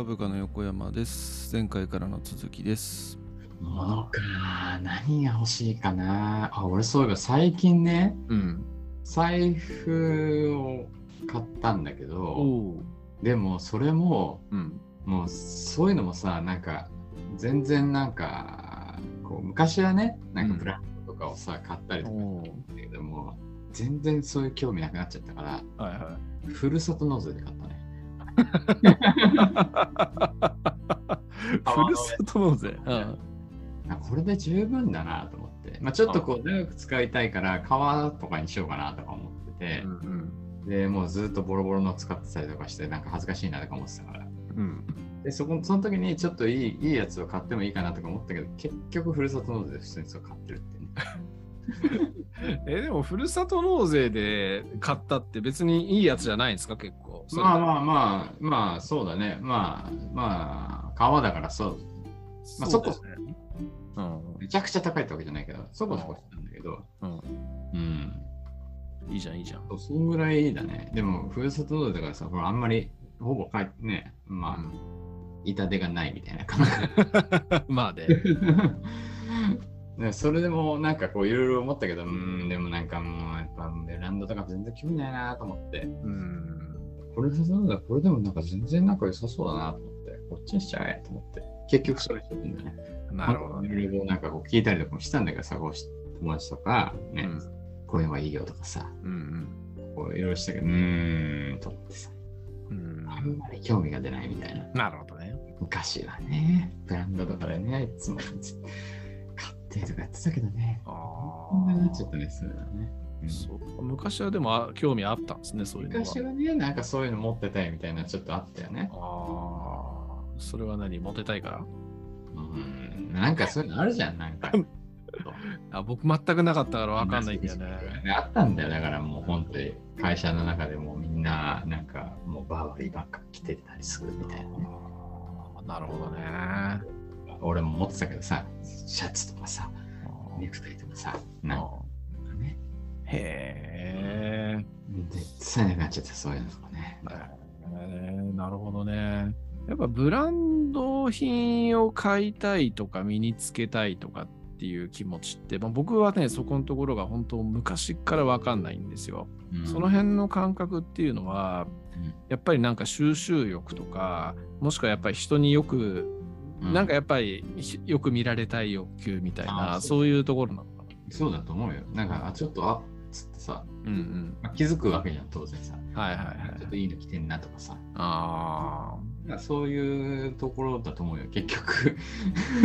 は部下の横山です。前回からの続きです。物か。何が欲しいかな。あ、俺そういえば最近ね、うん。財布を買ったんだけど、お。でもそれも、うん。もうそういうのもさ、なんか全然なんか、こう昔はね、なんかブランドとかをさ、買ったりとかおしたけども、全然そういう興味なくなっちゃったから、はいはふるさと納税で買った。ふるさと納税。うん。あこれで十分だなと思って、まあ、ちょっとこう長く使いたいから革とかにしようかなとか思ってて、うんでもうずっとボロボロの使ってたりとかしてなんか恥ずかしいなとか思ってたから。うん。でそこその時にちょっといいいいやつを買ってもいいかなとか思ったけど結局ふるさと納税で普通にそう買ってるってね え、でも、ふるさと納税で買ったって別にいいやつじゃないんですか、結構。まあまあまあまあそうだねまあまあ革だからそうまあそうですね。うん。めちゃくちゃ高いってわけじゃないけどそこそこしたんだけどうん。うんいいじゃん、いいじゃん。そんぐらいだね。でも、ふるさと納税だからさ、これあんまり、ほぼかいね、まあ、痛手がないみたいな感じ。まあね。ねそれでも、なんかこう、いろいろ思ったけど、うん、でもなんかもう、やっぱベランダとか全然興味ないなと思って、うん。これふるさと納税、これでもなんか全然なんか良さそうだなと思って、こっちにしちゃえと思って、結局それしてるんだね。なるほどね。いろいろなんかこう聞いたりとかもしたんだけどさ、こうし友達とか、ね、うんこういうのがいいよとかさ、うんこういろいろしたけど、うーん、と思ってさ。うん。あんまり興味が出ないみたいな。なるほどね。昔はね、ブランドとかでね、いつも買ってとかやってたけどね。あこんなになっちゃあったね、そね。うんそう昔はでもあ興味あったんですね、そういうのは。昔はね、なんかそういうの持ってたいみたいなちょっとあったよね。ああ、それは何モテたいから？うん、なんかそういうのあるじゃん、なんか。あ僕全くなかったから分かんないんだよね。あったんだよ、だからもう本当に会社の中でもみんな、なんかもうバーバリーばっか着てたりするみたいなね。なるほどね。俺も持ってたけどさ、シャツとかさ、ネクタイとかさ、なんかね。へえ。絶対なくなっちゃった、そういうのとかね。なるほどね。やっぱブランド品を買いたいとか身につけたいとかっていう気持ちって、まあ、僕はね、そこのところが本当昔から分かんないんですよ。うんその辺の感覚っていうのは、うんやっぱりなんか収集欲とか、もしくはやっぱり人によく、うんなんかやっぱりひよく見られたい欲求みたいな、そういうところなのかな。そうだと思うよ。なんか、あ、ちょっと、あっつってさ、うんうん。まあ、気づくわけじゃん、当然さ。はいはいはいちょっ。といいの着てんなとかさ。あそういうところだと思うよ。結局、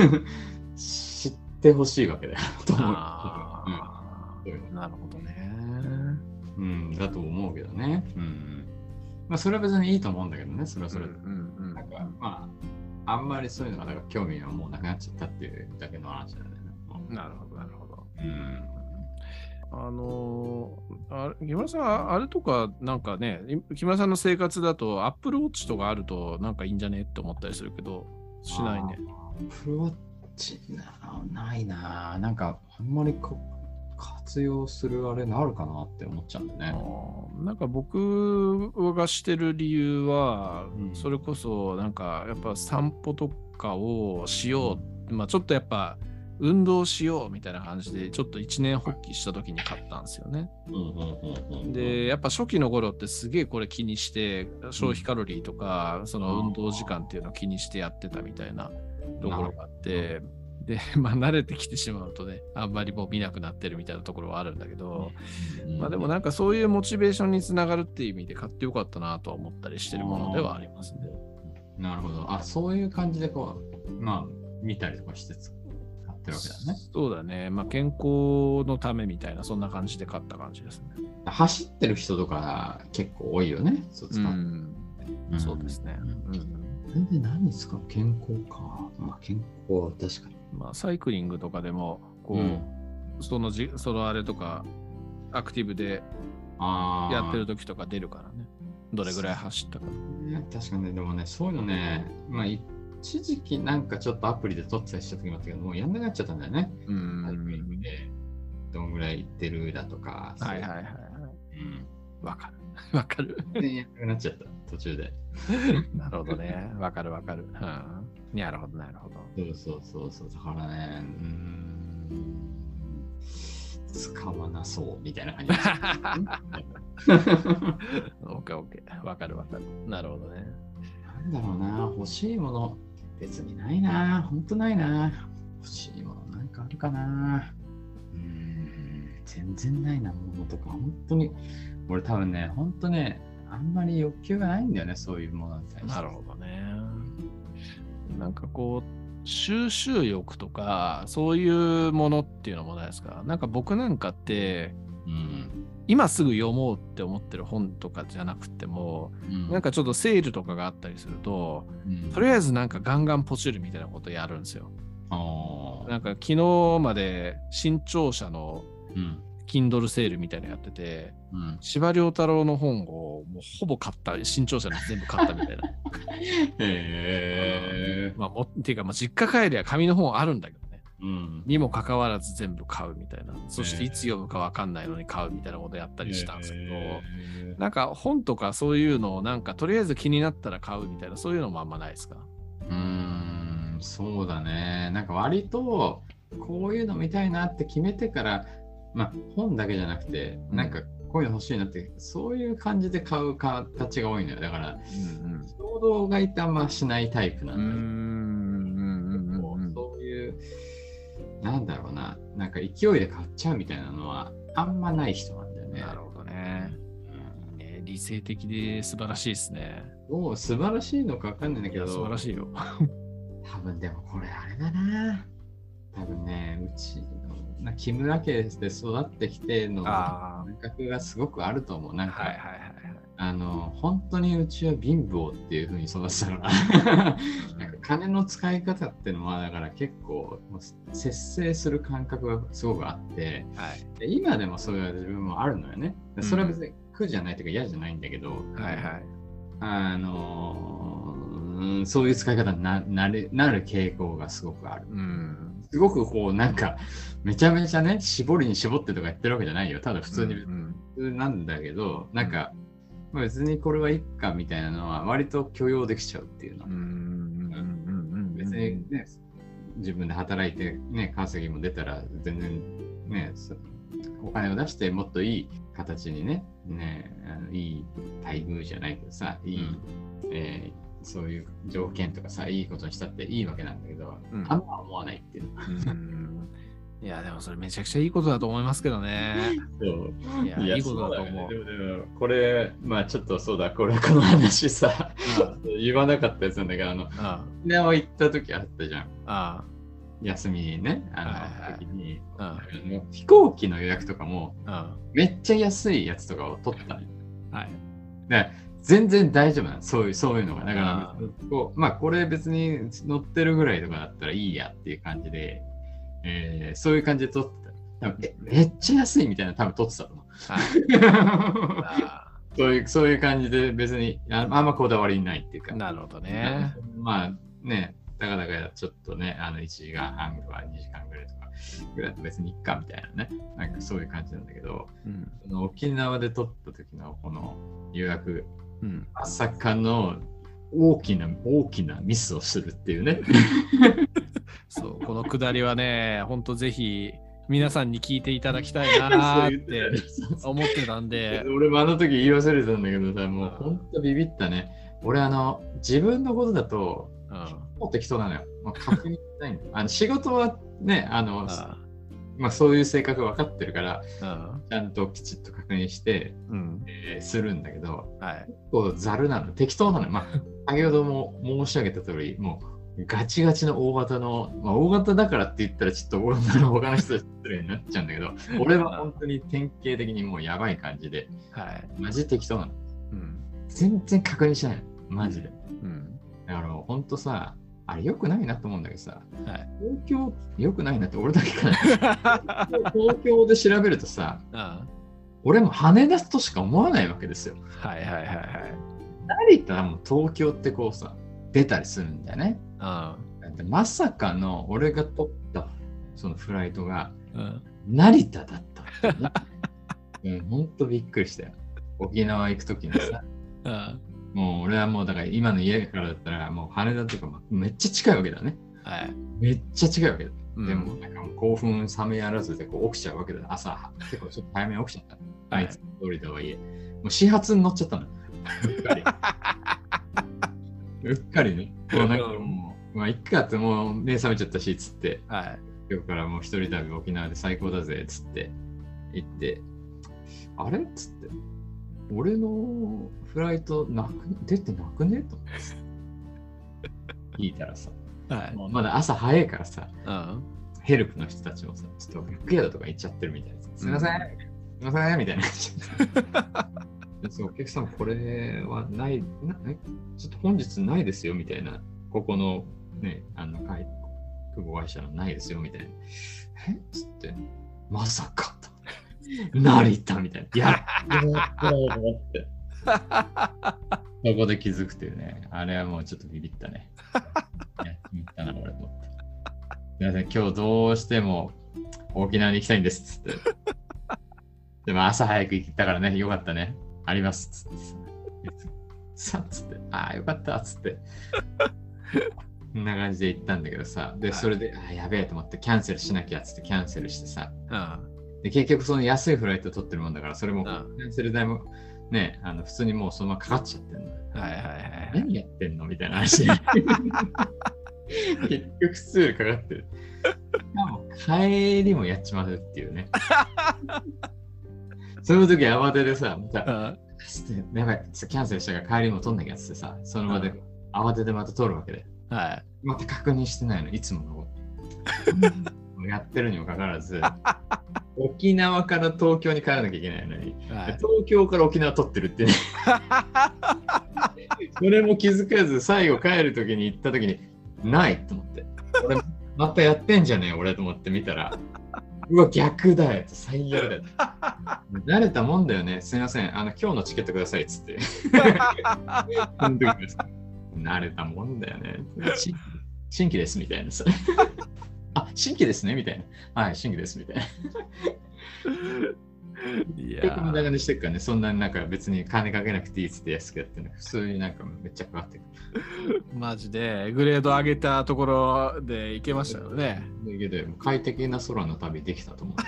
知ってほしいわけだよ。とー思ううん。なるほどね。うん、だと思うけどね。うん。まあ、それは別にいいと思うんだけどね、それはそれで。うんうんなんか、まあ、あんまりそういうのがなんか興味がもうなくなっちゃったっていうだけの話なんだよね。なるほど、なるほど。うん。あのー、あれ木村さん、あれとか、なんかね、い木村さんの生活だと、アップルウォッチとかあると、なんかいいんじゃねって思ったりするけど、しないね。あー。フルワッチなないな。なんか、あんまりこ活用するあれがあるかなって思っちゃうんだあね。ーなんか僕がしてる理由は、うん。それこそなんかやっぱ散歩とかをしよう、まあ、ちょっとやっぱ運動しようみたいな感じでちょっと一年発起した時に買ったんですよね。でやっぱ初期の頃ってすげえこれ気にして消費カロリーとかその運動時間っていうのを気にしてやってたみたいなところがあってで まあ慣れてきてしまうとねあんまりもう見なくなってるみたいなところはあるんだけど、うんまあでもなんかそういうモチベーションにつながるっていう意味で買ってよかったなとは思ったりしてるものではありますね。なるほど。あ、そういう感じでこう、まあ、見たりとかして使ってるわけだね。そうだね。まあ健康のためみたいなそんな感じで買った感じですね。走ってる人とか結構多いよね。そう使う。ん、うんそうですね。うんうんそれで何に使う？健康か。まあ健康は確かに。まあ、サイクリングとかでもこう、うんそのじそのあれとかアクティブでああ。やってる時とか出るからね。どれぐらい走ったか。ね確かにね、でもね、そういうのね、まあ、一時期なんかちょっとアプリで撮ってたりした時もあったけど、もうやんなくなっちゃったんだよね。うんサイクリングで、どんぐらい行ってるだとか。はいはいはいはい。うんわかる。わかる。全然やらなくなっちゃった、途中で。なるほどね。わかるわかる。うん。なるほど、なるほど。そうそうそうそう。だからね、うーん、使わなそうみたいな感じです。オッケーオッケー。わかるわかる。なるほどね。なんだろうな、欲しいもの、別にないな、ほんとないな。欲しいものなんかあるかな。うーん、全然ないな、ものとか、本当に、俺多分ね、ほんとね、あんまり欲求がないんだよね、そういうものに対して。なるほどね。なんかこう、収集欲とか、そういうものっていうのもないですか？なんか僕なんかって、うん。今すぐ読もうって思ってる本とかじゃなくても、うんなんかちょっとセールとかがあったりすると、うん、とりあえずなんかガンガンポチるみたいなことやるんですよ。なんか昨日まで新潮社のうん。Kindle セールみたいなのやってて、うん。司馬遼太郎の本をもうほぼ買った、新潮社の全部買ったみたいな。へえ。まあ、もっていうか、まあ、実家帰りは紙の本あるんだけどね。うん。にもかかわらず全部買うみたいな。そしていつ読むかわかんないのに買うみたいなことやったりしたんですけど、へなんか本とかそういうのをなんかとりあえず気になったら買うみたいな、そういうのもあんまないですか？ーうーん、そうだね。なんか割と、こういうの見たいなって決めてから、まあ本だけじゃなくて、うんなんかこういうの欲しいなって、そういう感じで買う形が多いのよ。だから、うん衝動買いってあんましないタイプなうん。だよ。んうそういう、なんだろうな、なんか勢いで買っちゃうみたいなのは、あんまない人なんだよね。なるほどね。うんね理性的で素晴らしいですね。どう？素晴らしいのかわかんないんだけど、素晴らしいよ。多分でもこれあれだな。多分ね、うちのな木村家で育ってきてのあ感覚がすごくあると思う。なんあ。か、はいはいはいはい。あの、本当にうちは貧乏っていう風に育てたから、なんか金の使い方っていうのは、だから結構、もう節制する感覚がすごくあって、はいで今でもそういう自分もあるのよね。でそれは別に苦じゃないというか嫌じゃないんだけど、はいはい。あのーそういう使い方にななるなる傾向がすごくある。うん。すごくこうなんかめちゃめちゃね絞りに絞ってとかやってるわけじゃないよ。ただ普通にうん普通なんだけど、なんか、まあ、別にこれはいいかみたいなのは割と許容できちゃうっていうのうん。うん。うんうんうん。別にね、自分で働いてね、稼ぎも出たら全然ね、そお金を出してもっといい形にね、ねあのいい待遇じゃないけどさ、いい、えーそういう条件とかさ、いいことにしたっていいわけなんだけど、うん。あんま思わないっていういや、でもそれめちゃくちゃいいことだと思いますけどね。そう。いや、いいことだと思う。でもでもこれ、まあちょっとそうだ、これこの話さ、言わなかったやつなんだけど、あの、あ沖縄行った時あったじゃん。あ、休みにね、あの、時に。飛行機の予約とかもあ、めっちゃ安いやつとかを取ったはい。で全然大丈夫なの。そういうそういうのが。だからあこうまあこれ別に乗ってるぐらいとかだったらいいやっていう感じで、えーそういう感じで取ってた。多分えめっちゃ安いみたいなの多分取ってたと思う。はい。あ そういうそういう感じで別にああんまこだわりないっていうか。あなるほどね。まあね、たかだかちょっとね、あの1時間半とか2時間ぐらいとかぐらいだと別にいっかみたいなね、なんかそういう感じなんだけど、うん。その沖縄で撮った時のこの予約、うん。まさかの大きな大きなミスをするっていうね。そう、このくだりはね、本当ぜひ皆さんに聞いていただきたいなーって思ってたんで、俺もあの時言い忘れてたんだけどさ、もうほんとビビったね。俺あの、自分のことだと、うん。もう適当なのよ。もう確認しないんだよ。あの仕事はね、あの、あまあそういう性格分かってるから、あちゃんときちっと確認して、うん。うん。えーするんだけど、はい。結構ざるなの。適当なの。まあ、先ほども申し上げた通り、もうガチガチの大型の、まあ、大型だからって言ったらちょっと俺の他の人と失礼になっちゃうんだけど、俺は本当に典型的にもうやばい感じで、はい。マジ適当なの。うん。全然確認しないの。マジで。うん。だから本当さ、あれ良くないなと思うんだけどさ、はい。東京良くないなって俺だけかな。東京で調べるとさ、あ俺も羽田としか思わないわけですよ。あはいはいはいはい。成田も東京ってこうさ、出たりするんだよね。あだってまさかの俺が取ったそのフライトがあうん。成田だったね、うん。ほんとびっくりしたよ。沖縄行くときにさ、うんもう俺はもうだから今の家からだったらもう羽田とかもめっちゃ近いわけだね。はい。めっちゃ近いわけだ。うんでもなんかもう興奮冷めやらずでこう起きちゃうわけだ。朝、結構ちょっと早めに起きちゃった。あはいいつ通りとはいえ。もう始発に乗っちゃったの。うっかり。うっかりね。もうなんかもう、まあ、いっかってもう目覚めちゃったし、つって、はい。今日からもう一人旅沖縄で最高だぜ、つって行って、あれ？っつって、俺のフライトなく出てなくね？と思って。聞いたらさ、はい。まだ朝早いからさ、うん。ヘルプの人たちもさ、ちょっとビッグヤードとか行っちゃってるみたいです。すいません、すいません、みたいな感じで。そうお客さん、これはないなえ、ちょっと本日ないですよ、みたいな。ここのね、あの、海空母会社のないですよ、みたいな。え？っつって、まさかと。成田みたいな。やっ。そこで気づくというね、あれはもうちょっとビビったね。やってみたな、俺と思って。すみません、今日どうしても沖縄に行きたいんですっつって。でも朝早く行ったからね、よかったね。ありますっつって。さっつって、ああ、よかったっつって。こんな感じで行ったんだけどさ、で、はいそれで、ああ、やべえと思って、キャンセルしなきゃっつってキャンセルしてさ、うん。で、結局その安いフライト取ってるもんだから、それも、うんキャンセル代もね、あの普通にもうそのままかかっちゃってんのよ。はいはいはい。何やってんのみたいな話。結局普通よりかかってる。しかも帰りもやっちまうっていうね。その時慌ててさ、また、やばい、キャンセルしたから帰りも取んなきゃっつってさ、その場で慌ててまた取るわけで。はい。また確認してないの、いつもの。やってるにもかかわらず、沖縄から東京に帰らなきゃいけないのに、はい。東京から沖縄取ってるってね。それも気づかず、最後帰るときに行ったときに、ないと思って。俺、またやってんじゃねえ、俺と思って見たら、うわ、逆だよ、最悪だよ。慣れたもんだよね。すみません、あの今日のチケットくださいっつって。慣れたもんだよね。し新規ですみたいなさ。あ、新規ですねみたいな。はい、新規ですみたいな。いや結構無駄ー金してるからね、そんなになんか別に金かけなくていいっつって安くやってるの。普通になんかめっちゃかかってくマジでグレード上げたところで行けましたよね。けど、もう快適な空の旅できたと思うん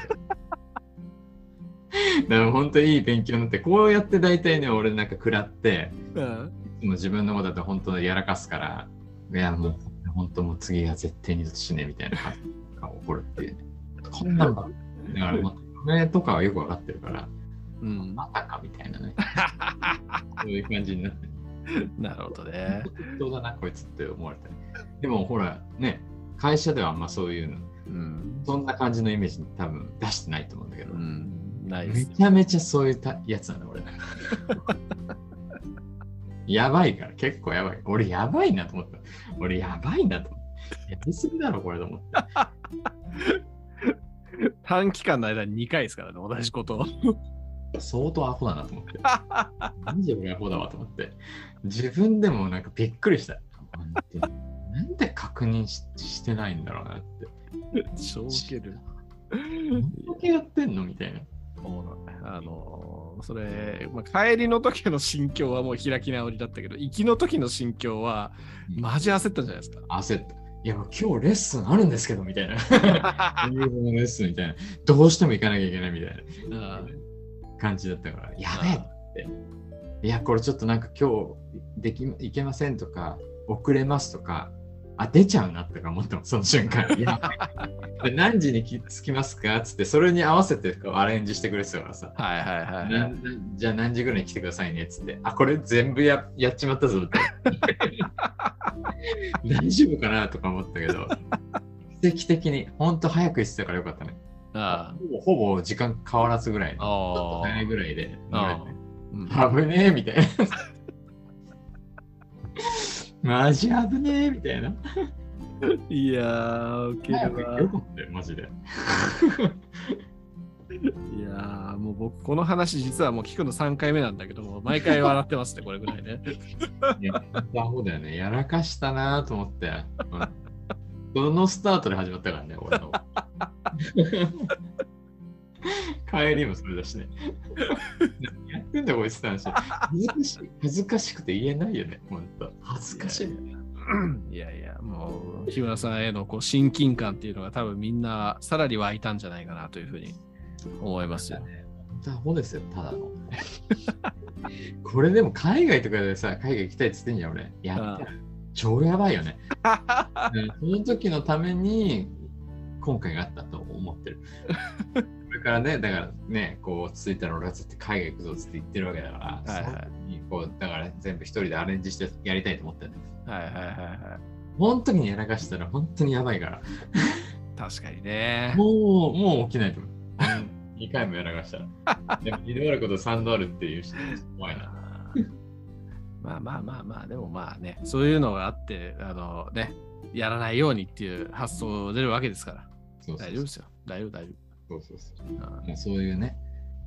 だから本当にいい勉強になって、こうやって大体ね、俺なんか食らって、うん。いつも自分のことだと本当にやらかすから、いやもう本当もう次は絶対に死ねみたいな感じが起こるっていうね。こんなんばっかだからもう、これとかはよくわかってるから、うん、またかみたいなね。そういう感じになって。なるほどね。適当だな、こいつって思われたり。でもほら、ね、会社ではあんまそういうの、うん。そんな感じのイメージ多分出してないと思うんだけど、うん。ないです。めちゃめちゃそういうたやつなんだ、俺。やばいから、結構やばい。俺やばいなと思った。俺やばいなと思った。やりすぎだろ、これと思って。短期間の間に2回ですからね、同じことを。相当アホだなと思って。なんで俺アホだわと思って。自分でもなんかびっくりした。なんで確認ししてないんだろうなって。超ウケる。どんだけやってんのみたいな。そうなんだあのーそれ、まあ、帰りの時の心境はもう開き直りだったけど、行きの時の心境は、マジ焦ったんじゃないですか。焦った。いや、今日レッスンあるんですけど、みたいな。英語のレッスンみたいな。どうしても行かなきゃいけないみたいな感じだったから、やべえって。いや、これちょっとなんか今日できいけませんとか、遅れますとか、あ、出ちゃうなってか思ったもん、その瞬間。いやで何時にき着きますか？つって、それに合わせてアレンジしてくれてたからさ。はいはいはいじゃあ何時ぐらいに来てくださいね？っつって、あ、これ全部ややっちまったぞって。大丈夫かなとか思ったけど、奇跡的に、ほんと早く言ってたからよかったね。あほぼほぼ時間変わらずぐらいの、ちあょっと早いぐらいで乗れて、ああ。うん危ねえみたいな。マジ危ねえみたいな。いやー、ウケ早くるわ。よかったよ、マジで。いやー、もう僕、この話実はもう聞くの3回目なんだけども、毎回笑ってますね、これぐらいね。いや、アホだよね。やらかしたなと思って。うんそのスタートで始まったからね、俺の。帰りもそれだしね。何やってくんだこいつって話。恥ずかしい。恥ずかしくて言えないよね、ほんと。恥ずかしい。いやいや、もう、日村さんへのこう親近感っていうのが多分みんなさらに湧いたんじゃないかなというふうに思いますよ。本当アホですよ、ただの。これでも海外とかでさ、海外行きたいって言ってんじゃん、俺。やったら超やばいよね。うんその時のために今回があったと思ってる。これからね、だからね、こう落ち着いたら俺はずっと海外行くぞっつって言ってるわけだから、はいはいこうだから全部一人でアレンジしてやりたいと思ってる。はいはいはいはい。本当にやらかしたら本当にやばいから、確かにね。もう、もう起きないと思う。2回もやらかしたら。でも2度あること3度あるっていう人怖いな。まあまあまあまあ、でもまあね、そういうのがあって、あのね、やらないようにっていう発想出るわけですから、そうそう大丈夫ですよ。大丈夫、大丈そうそうそう夫。あまあ、そういうね、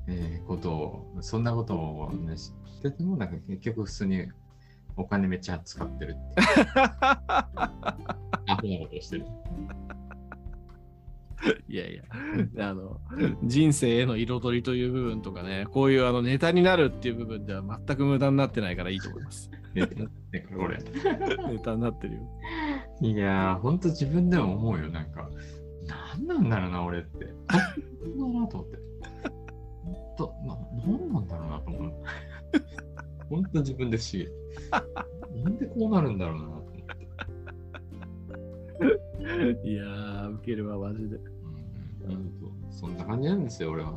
えーことを、そんなことを、ね、知ってても、なんか結局普通にお金めっちゃ使ってるって。アホなことをしてる。いやいや、あの、人生への彩りという部分とかね、こういうあのネタになるっていう部分では全く無駄になってないからいいと思います。ねねこれ。ネタになってるよ。いやー、ほんと自分でも思うよ。なんか、なんなんだろうな、俺って。そうだなと思って。ほんと、ななんなんだろうなと思う。ほんと自分で不思議。なんでこうなるんだろうなと思って。いやー、ウケるわ、マジで。うんうん、そんな感じなんですよ、俺は。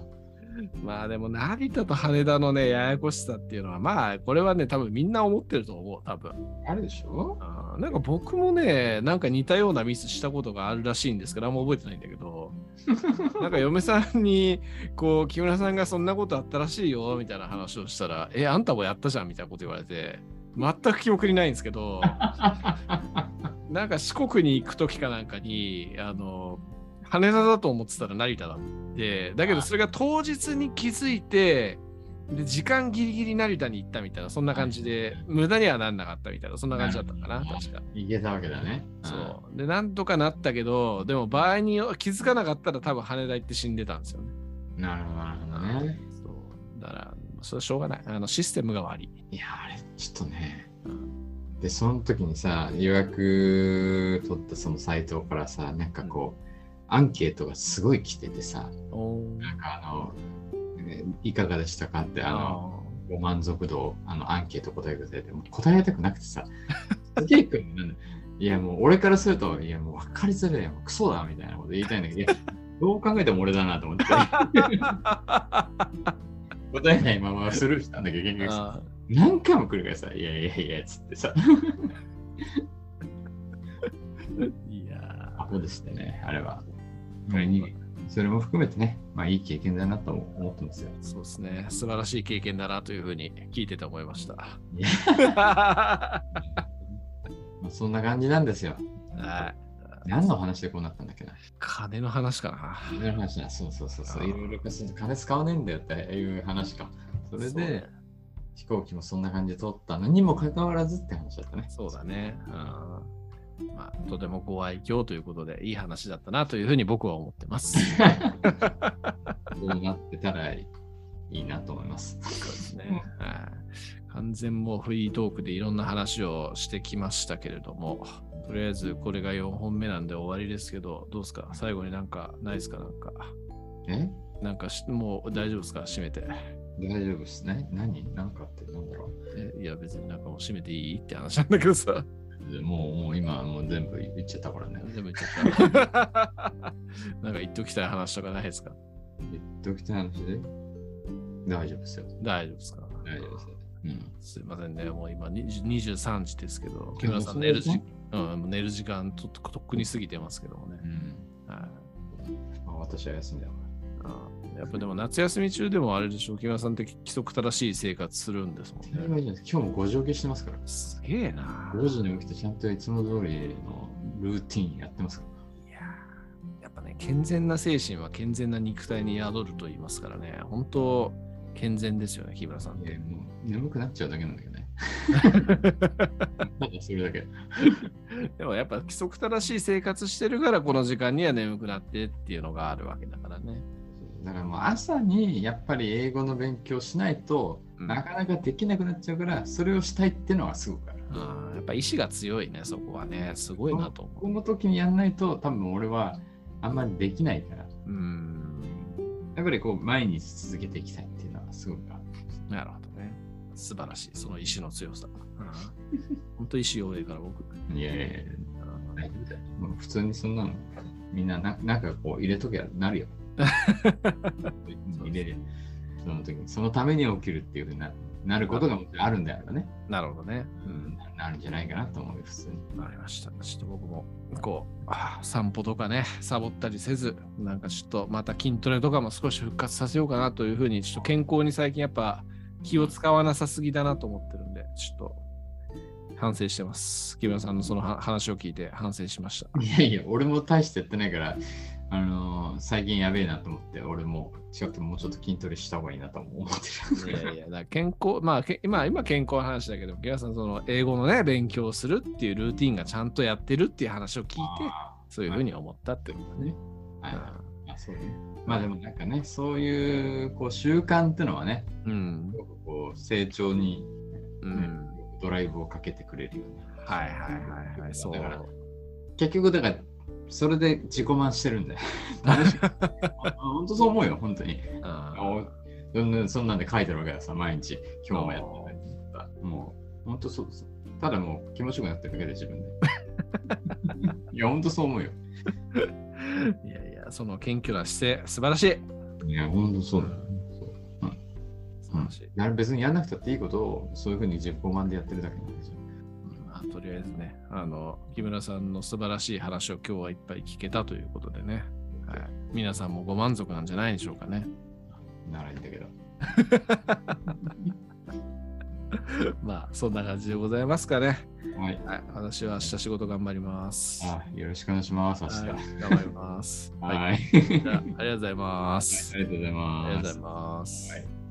まあでも、成田と羽田のね、ややこしさっていうのは、まあ、これはね、多分みんな思ってると思う、多分。あるでしょ？なんか僕もね、なんか似たようなミスしたことがあるらしいんですけど、あんま覚えてないんだけど、なんか嫁さんに、こう、木村さんがそんなことあったらしいよ、みたいな話をしたら、え、あんたもやったじゃん、みたいなこと言われて、全く記憶にないんですけど、なんか四国に行く時かなんかに、あの、羽田だと思ってたら成田だって、だけどそれが当日に気づいて、で、時間ギリギリ成田に行ったみたいな、そんな感じで、無駄にはなんなかったみたいな、そんな感じだったかな、確か。いけたわけだね。そう。で、なんとかなったけど、でも場合に気づかなかったら多分羽田行って死んでたんですよね。うん。なるほど、なるほどね。そう。だから、それはしょうがない。あの、システムが悪い。いや、あれ、ちょっとね。うんで、その時にさ、予約取ったそのサイトからさ、なんかこう、アンケートがすごい来ててさ、なんかあの、ねいかがでしたかって、あの、ご満足度、あの、アンケート答えてくれて、答えたくなくてさ、すげえくんなんだ。いや、もう俺からすると、いや、もう分かりづらいよ、クソだみたいなこと言いたいんだけど、いや、どう考えても俺だなと思って、答えないままスルーしたんだけど、結局何回も来るからさ、いやいやいや、つってさ、ーいやアホでしたね、あれは。ーそれに、それも含めてね、まあいい経験だなと思ってますよ。そうですね。素晴らしい経験だなというふうに聞いてて思いました。まあ、そんな感じなんですよ。はい。何の話でこうなったんだっけな。金の話かな。金の話だ。そうそうそうそう。いろいろ金使わねえんだよっていう話か。それで、飛行機もそんな感じで取ったのにもかかわらずって話だったね。そうだね。うんまあ、とてもご愛嬌ということで、いい話だったなというふうに僕は思ってます。そうなってたらいいなと思います。そうですね。はい完全もうフリートークでいろんな話をしてきましたけれども、とりあえずこれが4本目なんで終わりですけど、どうですか？最後になんかないですか？なんか。え？なんかしもう大丈夫ですか？閉めて。大丈夫ですね。何？なんかってなんだろえいや別になんかもう閉めていいって話なんだけどさ。もうもう今もう全部言っちゃったからね。全部言っちゃった。なんか言っておきたい話とかないですか？言っておきたい話で？大丈夫ですよ。大丈夫ですか？大丈夫ですよ。うん。すいませんね。もう今20 23時ですけど、木村さん寝る時そうん、寝る時間ととっくに過ぎてますけどもね。うん。はいまあ、私は休みだかあやっぱでも夏休み中でもあれでしょ、木村さんって規則正しい生活するんですもんね。今日も5時起きしてますから。すげえな。5時に起きてちゃんといつも通りのルーティンやってますから。いやーやっぱね、健全な精神は健全な肉体に宿ると言いますからね、本当、健全ですよね、木村さんって。もう眠くなっちゃうだけなんだけどね。ただそれだけ。でもやっぱ規則正しい生活してるから、この時間には眠くなってっていうのがあるわけだからね。だからもう朝にやっぱり英語の勉強しないと、うんなかなかできなくなっちゃうから、それをしたいっていうのはすごくある。やっぱ意志が強いね、そこはね。すごいなと思この時にやんないと、多分俺はあんまりできないから、う。うん。やっぱりこう毎日続けていきたいっていうのはすごくある。なるほどね。素晴らしい。その意志の強さ。本当意志弱いから僕。いやいやいや、普通にそんなの、みんなななんかこう入れときゃなるよ。入れる。その時に、そのために起きるっていうふうにななることがあるんであればね、なるほどね。うん。なるんじゃないかなと思うよ、普通に。わかりました。ちょっと僕も、こう、散歩とかね、サボったりせず、なんかちょっとまた筋トレとかも少し復活させようかなというふうに、ちょっと健康に最近やっぱ気を使わなさすぎだなと思ってるんで、ちょっと反省してます。木村さんのそのは話を聞いて反省しました。いやいや、俺も大してやってないから、あのー最近やべえなと思って、俺も違ってもうちょっと筋トレした方がいいなと思ってる。いやいや、だ健康、まあ、け今、今健康の話だけど、木村さん、その英語のね、勉強するっていうルーティンがちゃんとやってるっていう話を聞いて、あそういうふうに思ったってことね。ーはいあそうね。まあでもなんかね、そういうこう習慣ってのはね、うんこう成長に、ねうん。ドライブをかけてくれるよね。はいはいはいはい、そう。だから結局だから、それで自己満してるんだよ。楽しい本当そう思うよ、本当に。そんなそんなんで書いてるわけださ、毎日。今日もやってた。もう、本当そうです。ただもう気持ちよくなってるだけで自分で。いや、本当そう思うよ。いやいや、その謙虚な姿勢、素晴らしい。いや、本当そうだよ。素晴らしい。や別にやらなくたっていいことをそういうふうに自己満でやってるだけりあえずね、あの、木村さんの素晴らしい話を今日はいっぱい聞けたということでね、はい、皆さんもご満足なんじゃないでしょうかね。ならいいんだけど。まあ、そんな感じでございますかね。はい。はい、私は明日仕事頑張ります。あよろしくお願いします、明日。はいはい。頑張ります。はい。じゃあありがとうございます。ありがとうございありがとうございます。ます。はい